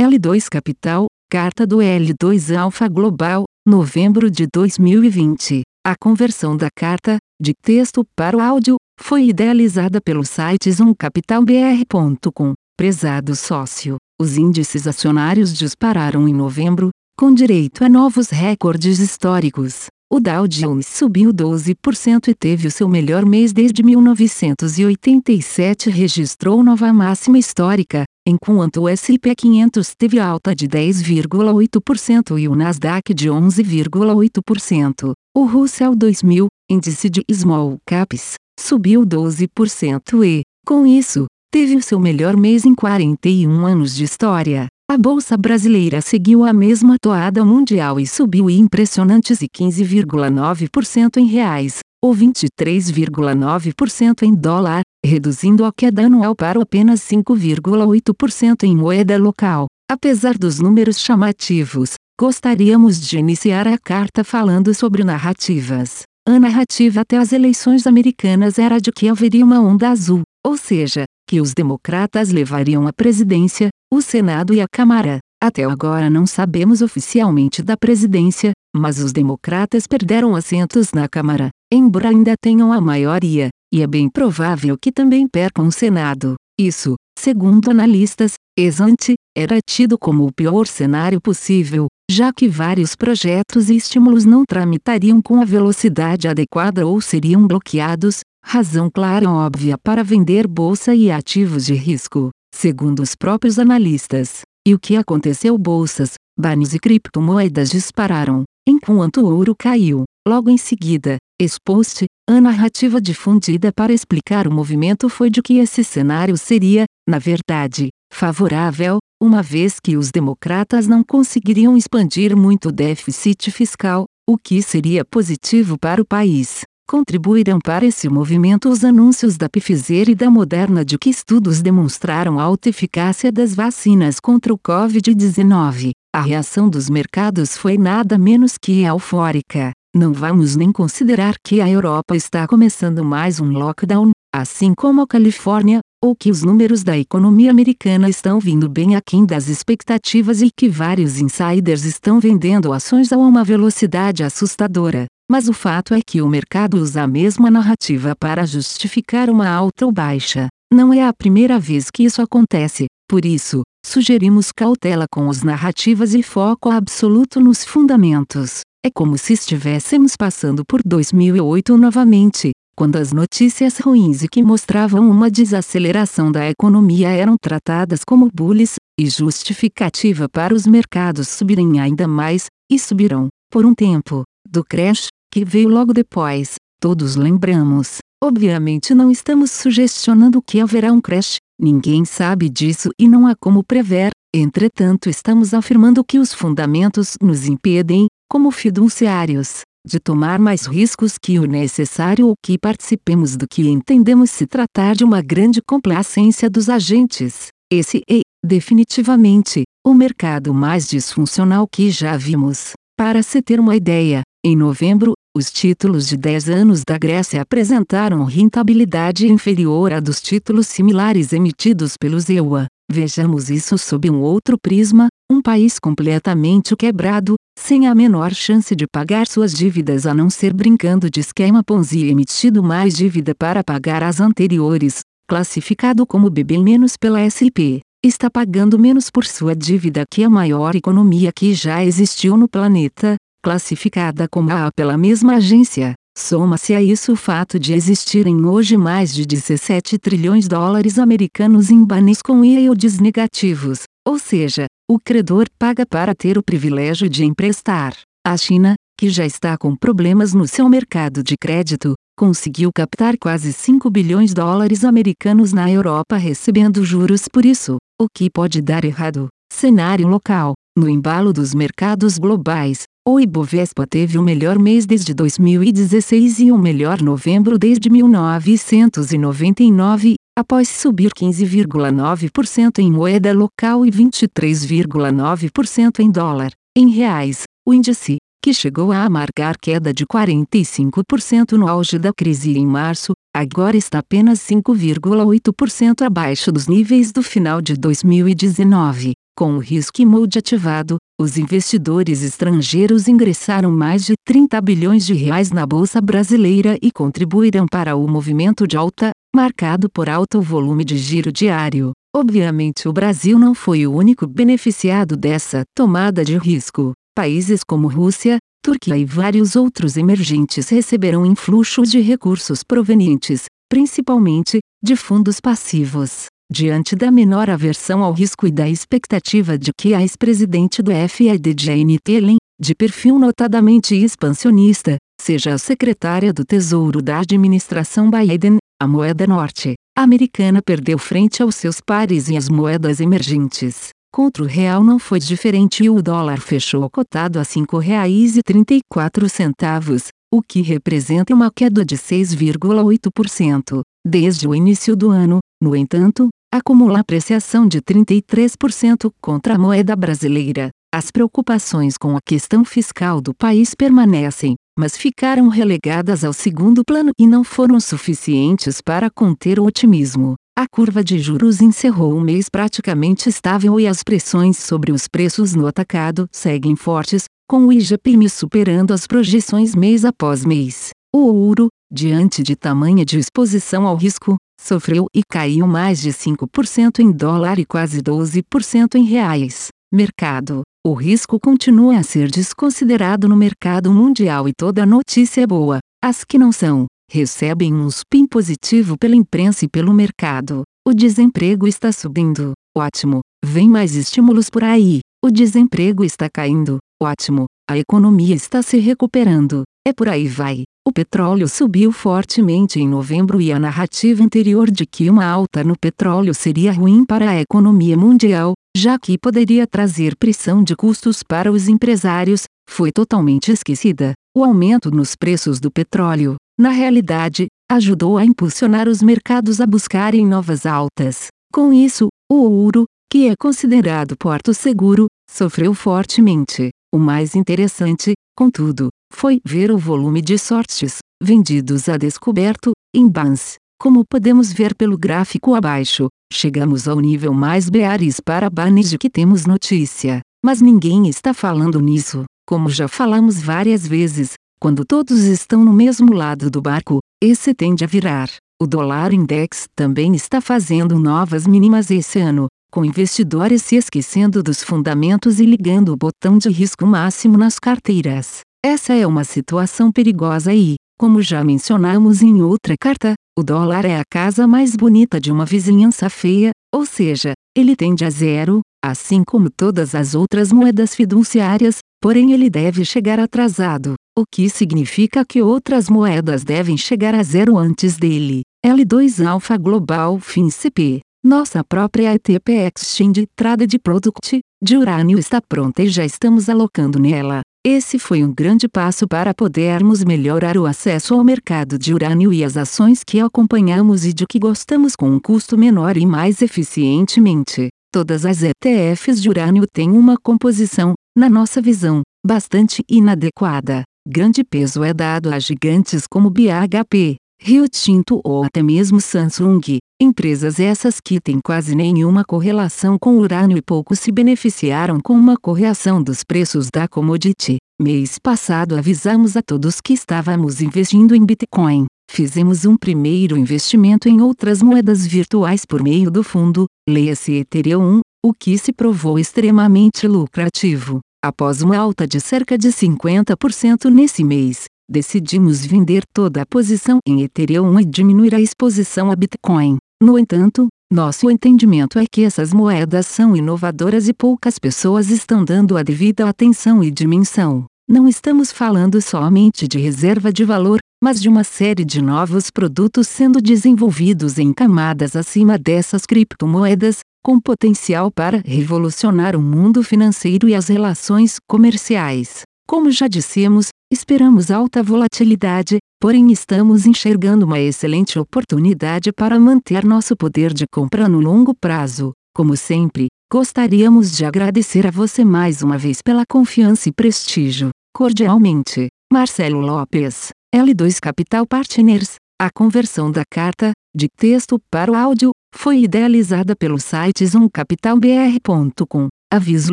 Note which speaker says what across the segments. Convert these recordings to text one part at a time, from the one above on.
Speaker 1: L2 Capital, carta do L2 Alpha Global, novembro de 2020. A conversão da carta, de texto para o áudio, foi idealizada pelo site zoomcapitalbr.com. Prezado sócio, os índices acionários dispararam em novembro, com direito a novos recordes históricos. O Dow Jones subiu 12% e teve o seu melhor mês desde 1987 registrou nova máxima histórica, enquanto o S&P 500 teve alta de 10,8% e o Nasdaq de 11,8%. O Russell 2000, índice de Small Caps, subiu 12% e, com isso, teve o seu melhor mês em 41 anos de história. A bolsa brasileira seguiu a mesma toada mundial e subiu impressionantes 15,9% em reais, ou 23,9% em dólar, reduzindo a queda anual para apenas 5,8% em moeda local. Apesar dos números chamativos, gostaríamos de iniciar a carta falando sobre narrativas. A narrativa até as eleições americanas era de que haveria uma onda azul, ou seja, que os democratas levariam a presidência, o Senado e a Câmara. Até agora não sabemos oficialmente da presidência, mas os democratas perderam assentos na Câmara, embora ainda tenham a maioria, e é bem provável que também percam o Senado. Isso, segundo analistas, ex-ante, era tido como o pior cenário possível, já que vários projetos e estímulos não tramitariam com a velocidade adequada ou seriam bloqueados, razão clara e óbvia para vender bolsa e ativos de risco segundo os próprios analistas. E o que aconteceu? Bolsas, banes e criptomoedas dispararam, enquanto o ouro caiu. Logo em seguida, exposte, a narrativa difundida para explicar o movimento foi de que esse cenário seria, na verdade, favorável, uma vez que os democratas não conseguiriam expandir muito o déficit fiscal, o que seria positivo para o país. Contribuirão para esse movimento os anúncios da Pfizer e da Moderna de que estudos demonstraram alta eficácia das vacinas contra o Covid-19. A reação dos mercados foi nada menos que eufórica. Não vamos nem considerar que a Europa está começando mais um lockdown, assim como a Califórnia, ou que os números da economia americana estão vindo bem aquém das expectativas e que vários insiders estão vendendo ações a uma velocidade assustadora. Mas o fato é que o mercado usa a mesma narrativa para justificar uma alta ou baixa. Não é a primeira vez que isso acontece, por isso, sugerimos cautela com as narrativas e foco absoluto nos fundamentos. É como se estivéssemos passando por 2008 novamente, quando as notícias ruins e que mostravam uma desaceleração da economia eram tratadas como bullies, e justificativa para os mercados subirem ainda mais, e subirão, por um tempo, do crash, que veio logo depois, todos lembramos. Obviamente não estamos sugestionando que haverá um crash, ninguém sabe disso e não há como prever, entretanto estamos afirmando que os fundamentos nos impedem, como fiduciários, de tomar mais riscos que o necessário ou que participemos do que entendemos se tratar de uma grande complacência dos agentes. Esse é, definitivamente, o mercado mais disfuncional que já vimos. Para se ter uma ideia, em novembro, os títulos de 10 anos da Grécia apresentaram rentabilidade inferior à dos títulos similares emitidos pelos EUA. Vejamos isso sob um outro prisma: um país completamente quebrado, sem a menor chance de pagar suas dívidas a não ser brincando de esquema Ponzi emitido mais dívida para pagar as anteriores, classificado como BB- pela SP, está pagando menos por sua dívida que a maior economia que já existiu no planeta, classificada como A pela mesma agência. Soma-se a isso o fato de existirem hoje mais de 17 trilhões de dólares americanos em banes com yields negativos, ou seja, o credor paga para ter o privilégio de emprestar. A China, que já está com problemas no seu mercado de crédito, conseguiu captar quase 5 bilhões de dólares americanos na Europa recebendo juros por isso, o que pode dar errado. Cenário local: no embalo dos mercados globais, o Ibovespa teve o melhor mês desde 2016 e o melhor novembro desde 1999, após subir 15,9% em moeda local e 23,9% em dólar. Em reais, o índice, que chegou a amargar queda de 45% no auge da crise em março, agora está apenas 5,8% abaixo dos níveis do final de 2019. Com o Risk Mode ativado, os investidores estrangeiros ingressaram mais de 30 bilhões de reais na bolsa brasileira e contribuíram para o movimento de alta, marcado por alto volume de giro diário. Obviamente, o Brasil não foi o único beneficiado dessa tomada de risco. Países como Rússia, Turquia e vários outros emergentes receberão influxos de recursos provenientes, principalmente, de fundos passivos. Diante da menor aversão ao risco e da expectativa de que a ex-presidente do FED Janet Yellen, de perfil notadamente expansionista, seja a secretária do Tesouro da administração Biden, a moeda norte-americana perdeu frente aos seus pares e às moedas emergentes. Contra o real não foi diferente e o dólar fechou cotado a R$ 5,34, o que representa uma queda de 6,8%. Desde o início do ano, no entanto, acumula apreciação de 33% contra a moeda brasileira. As preocupações com a questão fiscal do país permanecem, mas ficaram relegadas ao segundo plano e não foram suficientes para conter o otimismo. A curva de juros encerrou o mês praticamente estável e as pressões sobre os preços no atacado seguem fortes, com o IGPM superando as projeções mês após mês. O ouro, diante de tamanha de exposição ao risco, sofreu e caiu mais de 5% em dólar e quase 12% em reais. Mercado. O risco continua a ser desconsiderado no mercado mundial e toda notícia é boa. As que não são, recebem um spin positivo pela imprensa e pelo mercado. O desemprego está subindo. Ótimo. Vem mais estímulos por aí. O desemprego está caindo. Ótimo. A economia está se recuperando. É por aí vai. O petróleo subiu fortemente em novembro e a narrativa anterior de que uma alta no petróleo seria ruim para a economia mundial, já que poderia trazer pressão de custos para os empresários, foi totalmente esquecida. O aumento nos preços do petróleo, na realidade, ajudou a impulsionar os mercados a buscarem novas altas. Com isso, o ouro, que é considerado porto seguro, sofreu fortemente. O mais interessante, contudo, foi ver o volume de sortes vendidos a descoberto em bans. Como podemos ver pelo gráfico abaixo, chegamos ao nível mais bearis para bans de que temos notícia. Mas ninguém está falando nisso. Como já falamos várias vezes, quando todos estão no mesmo lado do barco, esse tende a virar. O dólar index também está fazendo novas mínimas esse ano, com investidores se esquecendo dos fundamentos e ligando o botão de risco máximo nas carteiras. Essa é uma situação perigosa e, como já mencionamos em outra carta, o dólar é a casa mais bonita de uma vizinhança feia, ou seja, ele tende a zero, assim como todas as outras moedas fiduciárias, porém ele deve chegar atrasado, o que significa que outras moedas devem chegar a zero antes dele. L2 Alpha Global FinCP nossa própria ETP Exchange Traded Product de urânio está pronta e já estamos alocando nela. Esse foi um grande passo para podermos melhorar o acesso ao mercado de urânio e as ações que acompanhamos e de que gostamos com um custo menor e mais eficientemente. Todas as ETFs de urânio têm uma composição, na nossa visão, bastante inadequada. Grande peso é dado a gigantes como BHP, Rio Tinto ou até mesmo Samsung, empresas essas que têm quase nenhuma correlação com o urânio e pouco se beneficiaram com uma correção dos preços da commodity. Mês passado avisamos a todos que estávamos investindo em Bitcoin. Fizemos um primeiro investimento em outras moedas virtuais por meio do fundo, leia-se Ethereum, o que se provou extremamente lucrativo. Após uma alta de cerca de 50% nesse mês, decidimos vender toda a posição em Ethereum e diminuir a exposição a Bitcoin. No entanto, nosso entendimento é que essas moedas são inovadoras e poucas pessoas estão dando a devida atenção e dimensão. Não estamos falando somente de reserva de valor, mas de uma série de novos produtos sendo desenvolvidos em camadas acima dessas criptomoedas, com potencial para revolucionar o mundo financeiro e as relações comerciais. Como já dissemos, Esperamos alta volatilidade, porém estamos enxergando uma excelente oportunidade para manter nosso poder de compra no longo prazo. Como sempre, gostaríamos de agradecer a você mais uma vez pela confiança e prestígio. Cordialmente, Marcelo Lopes, L2 Capital Partners. A conversão da carta, de texto para o áudio, foi idealizada pelo site zoomcapitalbr.com. Aviso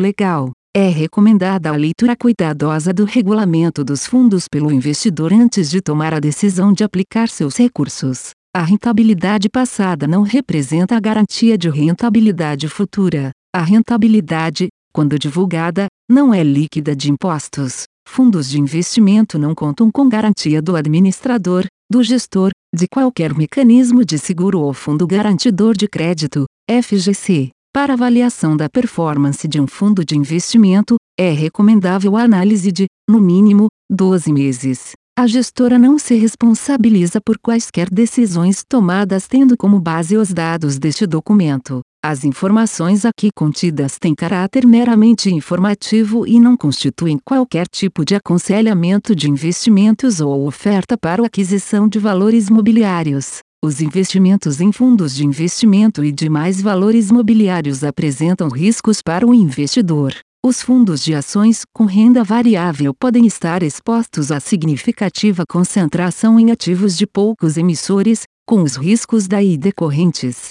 Speaker 1: legal. É recomendada a leitura cuidadosa do regulamento dos fundos pelo investidor antes de tomar a decisão de aplicar seus recursos. A rentabilidade passada não representa a garantia de rentabilidade futura. A rentabilidade, quando divulgada, não é líquida de impostos. Fundos de investimento não contam com garantia do administrador, do gestor, de qualquer mecanismo de seguro ou fundo garantidor de crédito, FGC. Para avaliação da performance de um fundo de investimento, é recomendável a análise de, no mínimo, 12 meses. A gestora não se responsabiliza por quaisquer decisões tomadas tendo como base os dados deste documento. As informações aqui contidas têm caráter meramente informativo e não constituem qualquer tipo de aconselhamento de investimentos ou oferta para aquisição de valores mobiliários. Os investimentos em fundos de investimento e demais valores mobiliários apresentam riscos para o investidor. Os fundos de ações com renda variável podem estar expostos a significativa concentração em ativos de poucos emissores, com os riscos daí decorrentes.